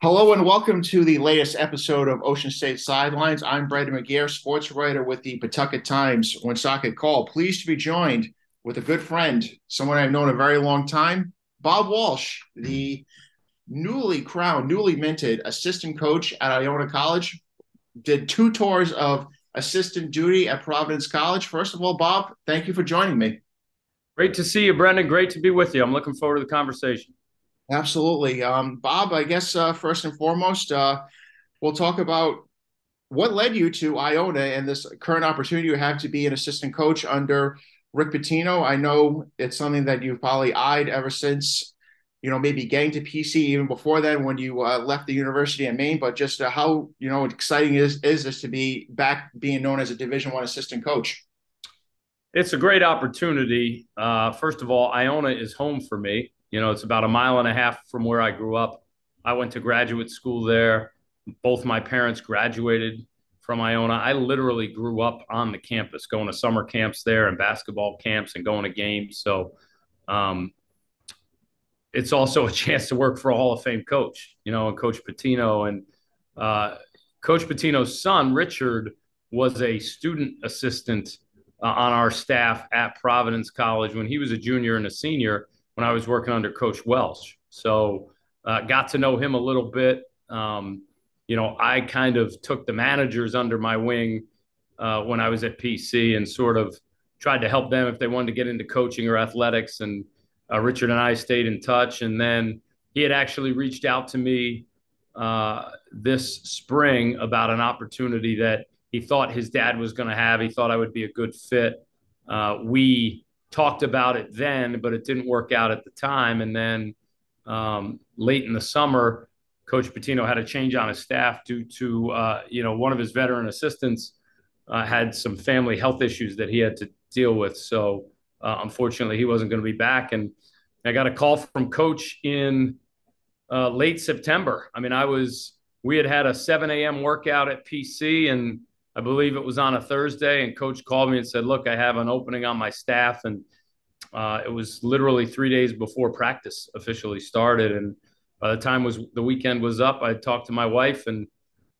Hello and welcome to the latest episode of Ocean State Sidelines. I'm Brendan McGair, sports writer with the Pawtucket Times. Woonsocket Call, pleased to be joined with a good friend, someone I've known a very long time, Bob Walsh, the newly crowned, newly minted assistant coach at Iona College. Did two tours of assistant duty at Providence College. First of all, Bob, thank you for joining me. Great to see you, Brendan. Great to be with you. I'm looking forward to the conversation. Absolutely. Um, Bob, I guess uh, first and foremost, uh, we'll talk about what led you to Iona and this current opportunity you have to be an assistant coach under Rick Pitino. I know it's something that you've probably eyed ever since, you know, maybe getting to PC even before then when you uh, left the university in Maine, but just uh, how, you know, exciting is, is this to be back being known as a Division One assistant coach? It's a great opportunity. Uh, first of all, Iona is home for me. You know, it's about a mile and a half from where I grew up. I went to graduate school there. Both my parents graduated from Iona. I literally grew up on the campus, going to summer camps there and basketball camps and going to games. So, um, it's also a chance to work for a Hall of Fame coach, you know, and Coach Pitino. And uh, Coach Pitino's son, Richard, was a student assistant uh, on our staff at Providence College when he was a junior and a senior when I was working under Coach Welsh. So uh, got to know him a little bit. Um, you know, I kind of took the managers under my wing uh, when I was at PC and sort of tried to help them if they wanted to get into coaching or athletics. And uh, Richard and I stayed in touch. And then he had actually reached out to me uh, this spring about an opportunity that he thought his dad was going to have. He thought I would be a good fit. Uh, we talked about it then, but it didn't work out at the time. And then um, late in the summer, Coach Pitino had a change on his staff due to uh, you know one of his veteran assistants uh, had some family health issues that he had to deal with. So uh, unfortunately, he wasn't going to be back. And I got a call from Coach in uh, late September. I mean, I was we had had a 7 a.m. workout at PC and I believe it was on a Thursday, and coach called me and said, Look, I have an opening on my staff. And uh, it was literally three days before practice officially started. And by the time was the weekend was up, I talked to my wife and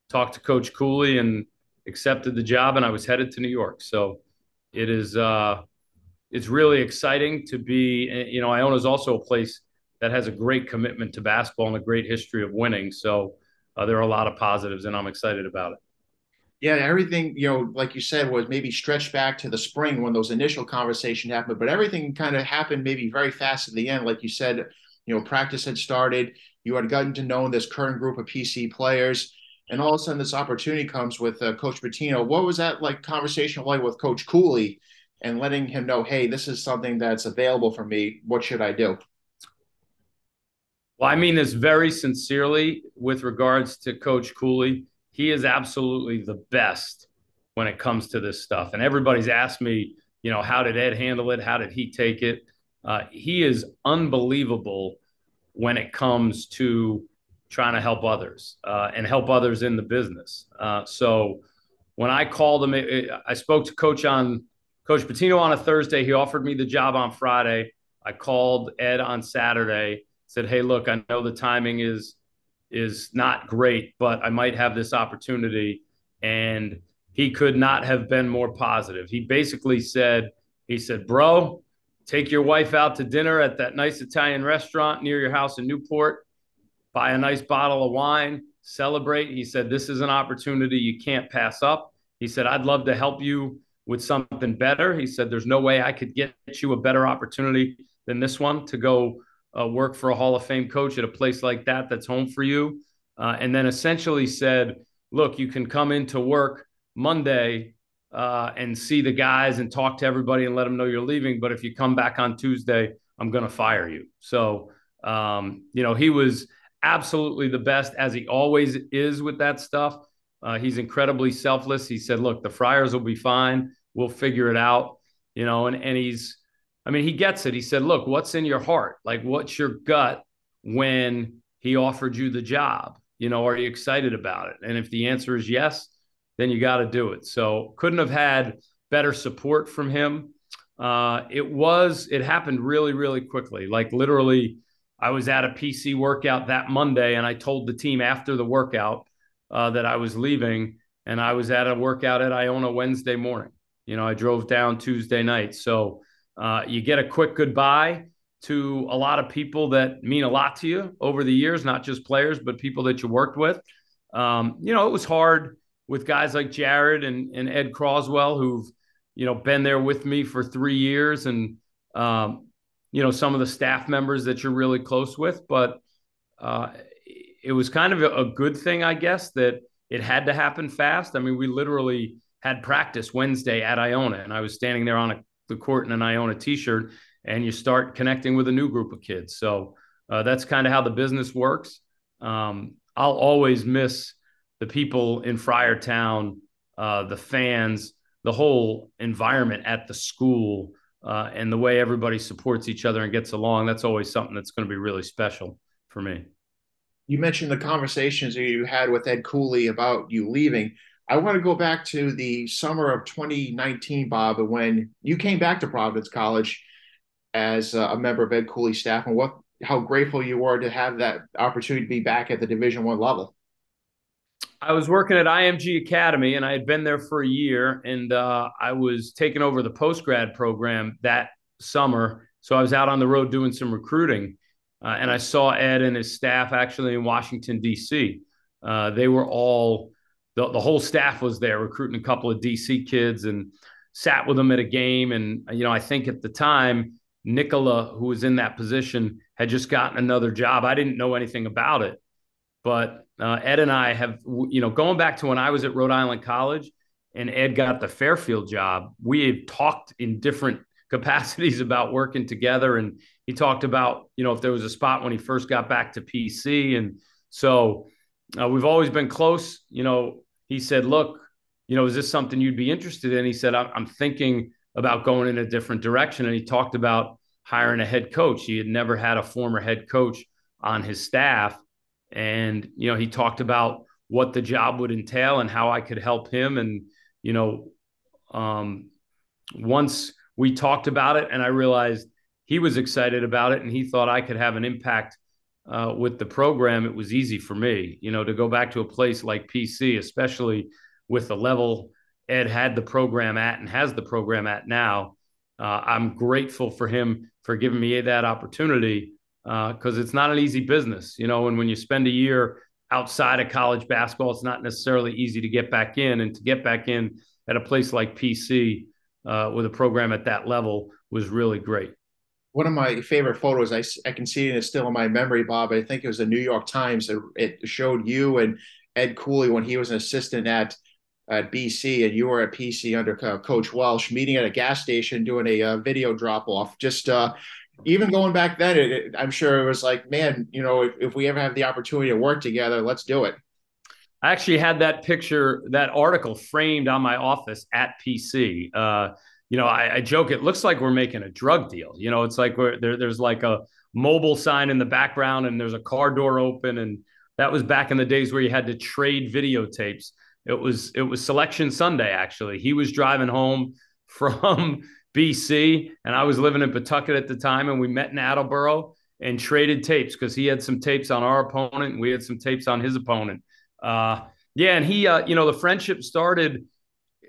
talked to Coach Cooley and accepted the job, and I was headed to New York. So it is uh, it's really exciting to be. You know, Iona is also a place that has a great commitment to basketball and a great history of winning. So uh, there are a lot of positives, and I'm excited about it yeah, everything, you know, like you said, was maybe stretched back to the spring when those initial conversations happened, but everything kind of happened maybe very fast at the end. Like you said, you know, practice had started, you had gotten to know this current group of PC players, and all of a sudden this opportunity comes with uh, Coach Pitino. What was that like conversation like with Coach Cooley and letting him know, hey, this is something that's available for me. What should I do? Well, I mean this very sincerely with regards to Coach Cooley he is absolutely the best when it comes to this stuff. And everybody's asked me, you know, how did Ed handle it? How did he take it? Uh, he is unbelievable when it comes to trying to help others uh, and help others in the business. Uh, so when I called him, I spoke to Coach on Coach Pitino on a Thursday. He offered me the job on Friday. I called Ed on Saturday. Said, "Hey, look, I know the timing is is not great, but I might have this opportunity. And he could not have been more positive. He basically said, he said, bro, take your wife out to dinner at that nice Italian restaurant near your house in Newport, buy a nice bottle of wine, celebrate. He said, this is an opportunity you can't pass up. He said, I'd love to help you with something better. He said, there's no way I could get you a better opportunity than this one to go uh, work for a Hall of Fame coach at a place like that that's home for you. Uh, and then essentially said, look, you can come into work Monday uh, and see the guys and talk to everybody and let them know you're leaving. But if you come back on Tuesday, I'm going to fire you. So, um, you know, he was absolutely the best, as he always is with that stuff. Uh, he's incredibly selfless. He said, look, the Friars will be fine. We'll figure it out, you know, and, and he's, I mean, he gets it. He said, Look, what's in your heart? Like, what's your gut when he offered you the job? You know, are you excited about it? And if the answer is yes, then you got to do it. So, couldn't have had better support from him. Uh, it was, it happened really, really quickly. Like, literally, I was at a PC workout that Monday, and I told the team after the workout uh, that I was leaving, and I was at a workout at Iona Wednesday morning. You know, I drove down Tuesday night, so uh, you get a quick goodbye to a lot of people that mean a lot to you over the years, not just players, but people that you worked with. Um, you know, it was hard with guys like Jared and, and Ed Croswell, who've, you know, been there with me for three years and, um, you know, some of the staff members that you're really close with. But uh, it was kind of a, a good thing, I guess, that it had to happen fast. I mean, we literally had practice Wednesday at Iona, and I was standing there on a, the court in an Iona t shirt and you start connecting with a new group of kids. So uh, that's kind of how the business works. Um, I'll always miss the people in Friartown, uh, the fans, the whole environment at the school, uh, and the way everybody supports each other and gets along. That's always something that's going to be really special for me. You mentioned the conversations you had with Ed Cooley about you leaving. I want to go back to the summer of 2019, Bob, when you came back to Providence College as a member of Ed Cooley's staff, and what how grateful you were to have that opportunity to be back at the Division One level. I was working at IMG Academy, and I had been there for a year, and uh, I was taking over the post grad program that summer. So I was out on the road doing some recruiting, uh, and I saw Ed and his staff actually in Washington D.C. Uh, they were all the, the whole staff was there recruiting a couple of DC kids and sat with them at a game. And you know, I think at the time Nicola, who was in that position, had just gotten another job. I didn't know anything about it, but uh, Ed and I have, you know, going back to when I was at Rhode Island College and Ed got the Fairfield job, we had talked in different capacities about working together. And he talked about, you know, if there was a spot when he first got back to PC. And so uh, we've always been close. You know, he said, look, you know, is this something you'd be interested in? He said, I'm, thinking about going in a different direction. And he talked about hiring a head coach. He had never had a former head coach on his staff. And, you know, he talked about what the job would entail and how I could help him. And, you know, um, once we talked about it and I realized he was excited about it and he thought I could have an impact uh, with the program, it was easy for me, you know, to go back to a place like PC, especially with the level Ed had the program at and has the program at now. Uh, I'm grateful for him for giving me that opportunity because uh, it's not an easy business, you know. And when you spend a year outside of college basketball, it's not necessarily easy to get back in. And to get back in at a place like PC uh, with a program at that level was really great. One of my favorite photos, I, I can see and it is still in my memory, Bob. I think it was the New York Times. It, it showed you and Ed Cooley when he was an assistant at at BC and you were at PC under Coach Welsh, meeting at a gas station doing a uh, video drop off. Just uh, even going back then, it, it, I'm sure it was like, man, you know, if, if we ever have the opportunity to work together, let's do it. I actually had that picture, that article framed on my office at PC. Uh, you know, I, I, joke, it looks like we're making a drug deal. You know, it's like there, there's like a mobile sign in the background and there's a car door open. And that was back in the days where you had to trade videotapes it was it was selection Sunday actually. He was driving home from BC and I was living in Pawtucket at the time and we met in Attleboro and traded tapes because he had some tapes on our opponent and we had some tapes on his opponent. Uh, yeah, and he uh, you know the friendship started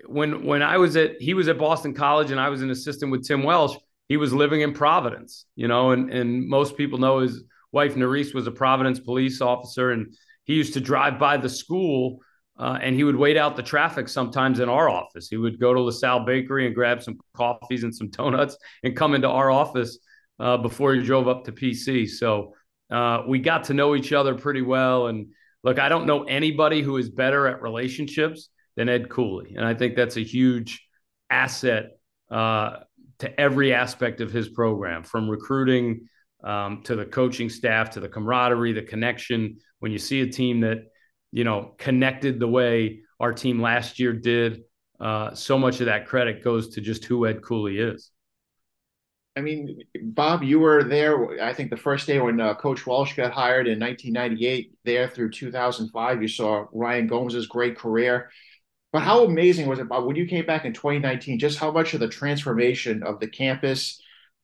when when I was at he was at Boston College and I was an assistant with Tim Welsh. He was living in Providence, you know, and and most people know his wife Nerese was a Providence police officer and he used to drive by the school uh, and he would wait out the traffic sometimes in our office. He would go to LaSalle Bakery and grab some coffees and some donuts and come into our office uh, before he drove up to PC. So uh, we got to know each other pretty well. And look, I don't know anybody who is better at relationships than Ed Cooley. And I think that's a huge asset uh, to every aspect of his program from recruiting um, to the coaching staff to the camaraderie, the connection. When you see a team that you know, connected the way our team last year did. Uh, so much of that credit goes to just who Ed Cooley is. I mean, Bob, you were there. I think the first day when uh, Coach Walsh got hired in 1998, there through 2005, you saw Ryan Gomes's great career. But how amazing was it, Bob, when you came back in 2019? Just how much of the transformation of the campus,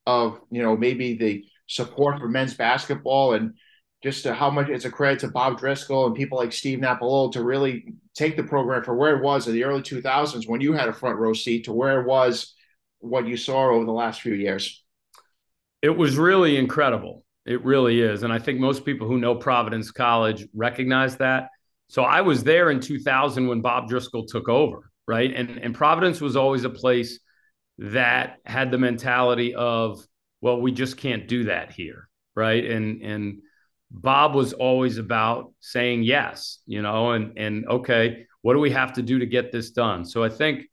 of you know maybe the support for men's basketball and just how much it's a credit to Bob Driscoll and people like Steve Napolillo to really take the program for where it was in the early 2000s when you had a front row seat to where it was what you saw over the last few years. It was really incredible. It really is. And I think most people who know Providence College recognize that. So I was there in 2000 when Bob Driscoll took over, right? And, and Providence was always a place that had the mentality of, well, we just can't do that here, right? And, and, Bob was always about saying yes, you know, and and okay, what do we have to do to get this done? So I think,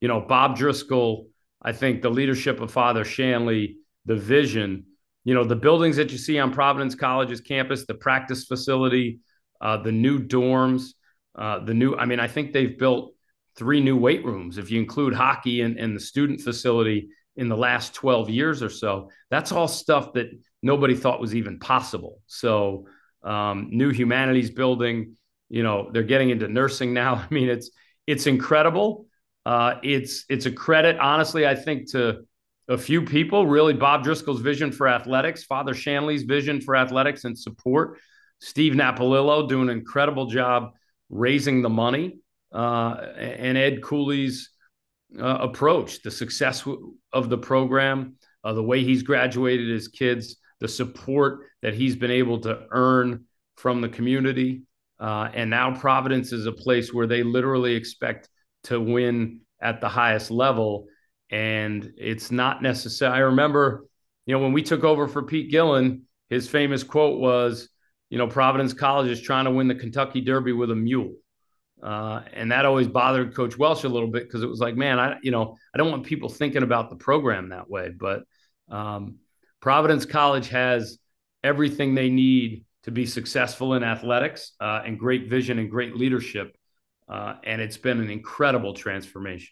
you know, Bob Driscoll, I think the leadership of Father Shanley, the vision, you know, the buildings that you see on Providence College's campus, the practice facility, uh, the new dorms, uh, the new. I mean, I think they've built three new weight rooms if you include hockey and, and the student facility in the last 12 years or so. That's all stuff that nobody thought was even possible. So, um, new humanities building, you know, they're getting into nursing now. I mean, it's it's incredible. Uh, it's it's a credit, honestly, I think to a few people. Really, Bob Driscoll's vision for athletics, Father Shanley's vision for athletics and support, Steve Napolillo doing an incredible job raising the money, uh, and Ed Cooley's uh, approach, the success of the program, uh, the way he's graduated his kids the support that he's been able to earn from the community. Uh, and now Providence is a place where they literally expect to win at the highest level. And it's not necessary. I remember, you know, when we took over for Pete Gillen, his famous quote was, you know, Providence College is trying to win the Kentucky Derby with a mule. Uh, and that always bothered Coach Welsh a little bit because it was like, man, I, you know, I don't want people thinking about the program that way. But um, Providence College has everything they need to be successful in athletics uh, and great vision and great leadership. Uh, and it's been an incredible transformation.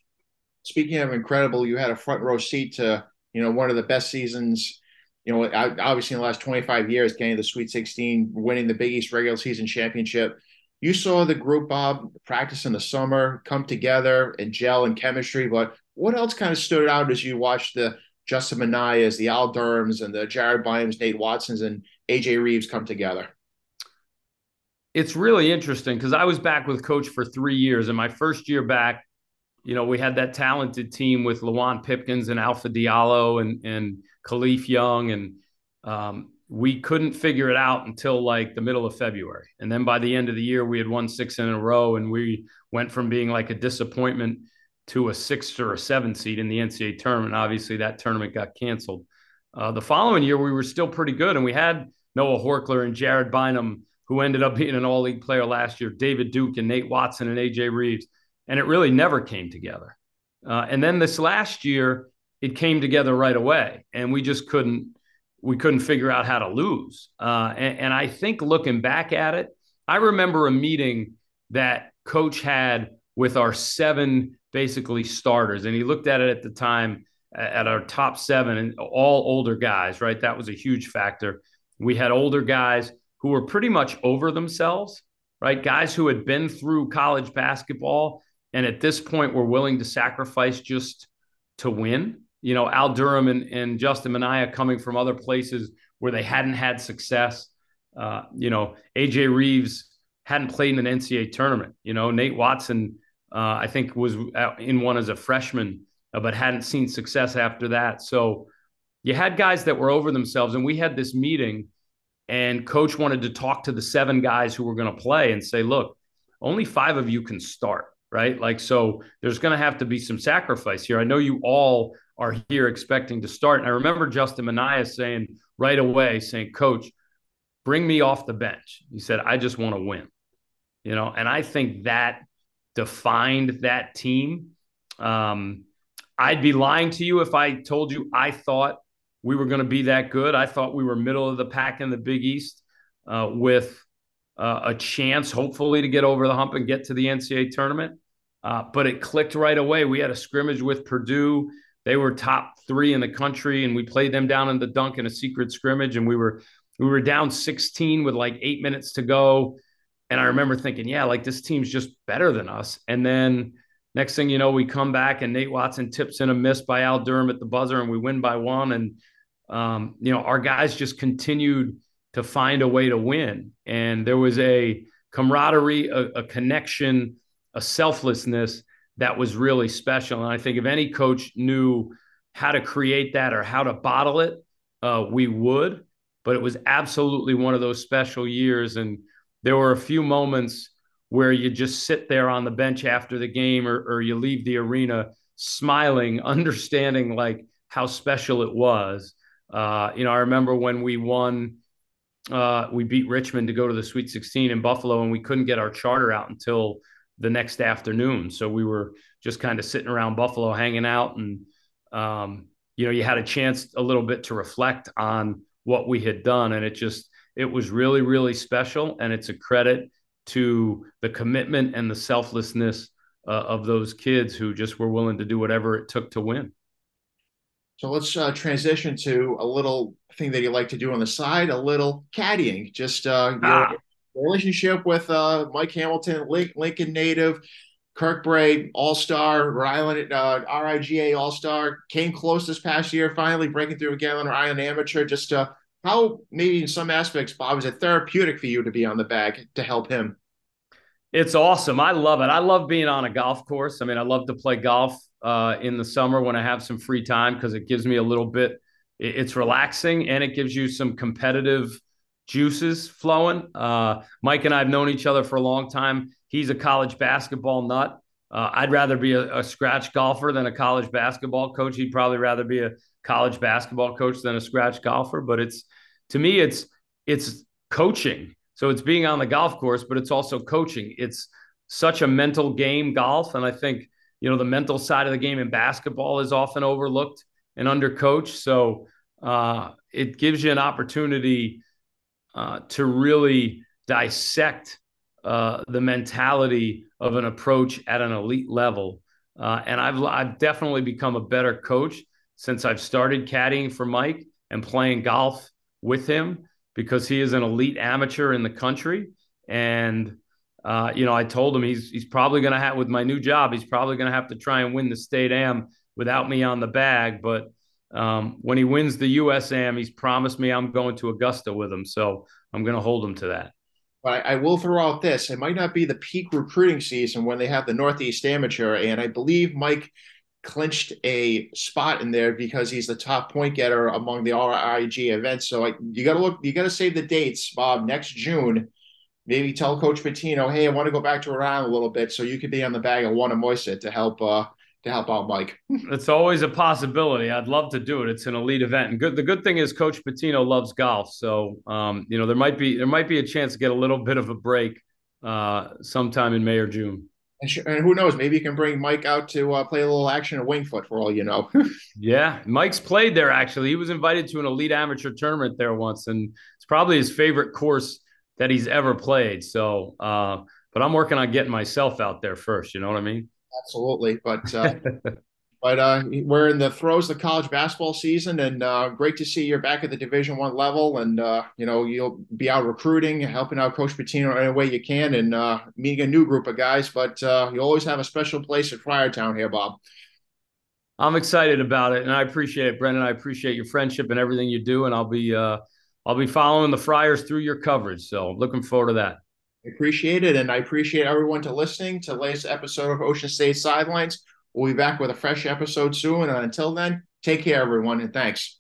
Speaking of incredible, you had a front row seat to you know one of the best seasons. You know, obviously in the last 25 years, getting the Sweet 16, winning the Big East regular season championship. You saw the group, Bob, practice in the summer, come together and gel in chemistry. But what else kind of stood out as you watched the Justin Minayas, the Al Durhams, and the Jared Bynums, Nate Watsons, and AJ Reeves come together? It's really interesting because I was back with coach for three years. And my first year back, you know, we had that talented team with Luwane Pipkins and Alpha Diallo and, and Kalif Young. And um, we couldn't figure it out until like the middle of February. And then by the end of the year, we had won six in a row. And we went from being like a disappointment to a six or a seven seed in the NCAA tournament. Obviously, that tournament got canceled. Uh, the following year, we were still pretty good, and we had Noah Horchler and Jared Bynum, who ended up being an All League player last year, David Duke and Nate Watson and AJ Reeves, and it really never came together. Uh, and then this last year, it came together right away, and we just couldn't we couldn't figure out how to lose. Uh, and, and I think looking back at it, I remember a meeting that Coach had with our seven basically starters. And he looked at it at the time at our top seven and all older guys, right? That was a huge factor. We had older guys who were pretty much over themselves, right? Guys who had been through college basketball and at this point we're willing to sacrifice just to win. You know, Al Durham and, and Justin Minaya coming from other places where they hadn't had success. Uh, you know, AJ Reeves hadn't played in an NCAA tournament. You know, Nate Watson uh, I think was in one as a freshman, uh, but hadn't seen success after that. So you had guys that were over themselves, and we had this meeting, and coach wanted to talk to the seven guys who were going to play and say, look, only five of you can start, right? Like, so there's going to have to be some sacrifice here. I know you all are here expecting to start. And I remember Justin Minaya saying right away, saying, Coach, bring me off the bench. He said, I just want to win. You know, and I think that defined that team. Um, I'd be lying to you if I told you I thought we were going to be that good. I thought we were middle of the pack in the Big East uh, with uh, a chance, hopefully, to get over the hump and get to the NCAA tournament. Uh, but it clicked right away. We had a scrimmage with Purdue. They were top three in the country, and we played them down in the dunk in a secret scrimmage, and we were we were down 16 with like eight minutes to go. And I remember thinking, yeah, like this team's just better than us. And then next thing you know, we come back and Nate Watson tips in a miss by Al Durham at the buzzer and we win by one. And um, you know, our guys just continued to find a way to win. And there was a camaraderie, a, a connection, a selflessness that was really special. And I think if any coach knew how to create that or how to bottle it, uh, we would. But it was absolutely one of those special years. And there were a few moments where you just sit there on the bench after the game or, or you leave the arena smiling, understanding like how special it was. Uh, you know, I remember when we won, uh, we beat Richmond to go to the Sweet 16 in Buffalo, and we couldn't get our charter out until the next afternoon. So we were just kind of sitting around Buffalo, hanging out, and um, you know, you had a chance a little bit to reflect on what we had done, and it just it was really, really special, and it's a credit to the commitment and the selflessness uh, of those kids who just were willing to do whatever it took to win. So let's uh, transition to a little thing that you like to do on the side, a little caddying. Just uh, ah. your relationship with uh, Mike Hamilton, Lincoln native, Kirkbrae, All Star, Rhode Island, uh, RIGA All Star, came close this past year, finally breaking through again on Rhode Island Amateur. Just uh, how, maybe in some aspects, Bob, is it therapeutic for you to be on the bag to help him? It's awesome. I love it. I love being on a golf course. I mean, I love to play golf uh, in the summer when I have some free time because it gives me a little bit. It's relaxing and it gives you some competitive juices flowing. Uh, Mike and I have known each other for a long time. He's a college basketball nut. Uh, I'd rather be a, a, scratch golfer than a college basketball coach. He'd probably rather be a college basketball coach than a scratch golfer. But it's to me, it's it's coaching so it's being on the golf course, but it's also coaching. It's such a mental game, golf. And I think, you know, the mental side of the game in basketball is often overlooked and undercoached. So uh, it gives you an opportunity uh, to really dissect uh, the mentality of an approach at an elite level. Uh, and I've, I've definitely become a better coach since I've started caddying for Mike and playing golf with him because he is an elite amateur in the country. And uh, you know, I told him he's he's probably going to have with my new job, he's probably going to have to try and win the state am without me on the bag. But um, when he wins the US am, he's promised me I'm going to Augusta with him, so I'm going to hold him to that. But I, I will throw out this: it might not be the peak recruiting season when they have the Northeast Amateur, and I believe Mike clinched a spot in there because he's the top point getter among the RIG events. So I, you got to look, you got to save the dates, Bob. Next June, maybe tell Coach Pitino, hey, I want to go back to Iran a little bit, so you could be on the bag of Wannamoisett to help uh, to help out Mike. it's always a possibility. I'd love to do it. It's an elite event, and good. The good thing is Coach Pitino loves golf, so um, you know there might be there might be a chance to get a little bit of a break uh, sometime in May or June. And, sh- and, who knows? Maybe you can bring Mike out to uh, play a little action at Winged Foot for all you know. yeah, Mike's played there actually. He was invited to an elite amateur tournament there once, and it's probably his favorite course that he's ever played. So, uh, but I'm working on getting myself out there first. You know what I mean? Absolutely. But uh, But uh, we're in the throes of the college basketball season, and uh, great to see you're back at the Division One level. And uh, you know you'll be out recruiting, helping out Coach Pitino any way you can, and uh, meeting a new group of guys. But uh, you always have a special place at Friartown here, Bob. I'm excited about it, and I appreciate it, Brendan. I appreciate your friendship and everything you do, and I'll be uh, I'll be following the Friars through your coverage. So looking forward to that. Appreciate it, and I appreciate everyone to listening to the latest episode of Ocean State Sidelines. We'll be back with a fresh episode soon. And until then, take care, everyone, and thanks.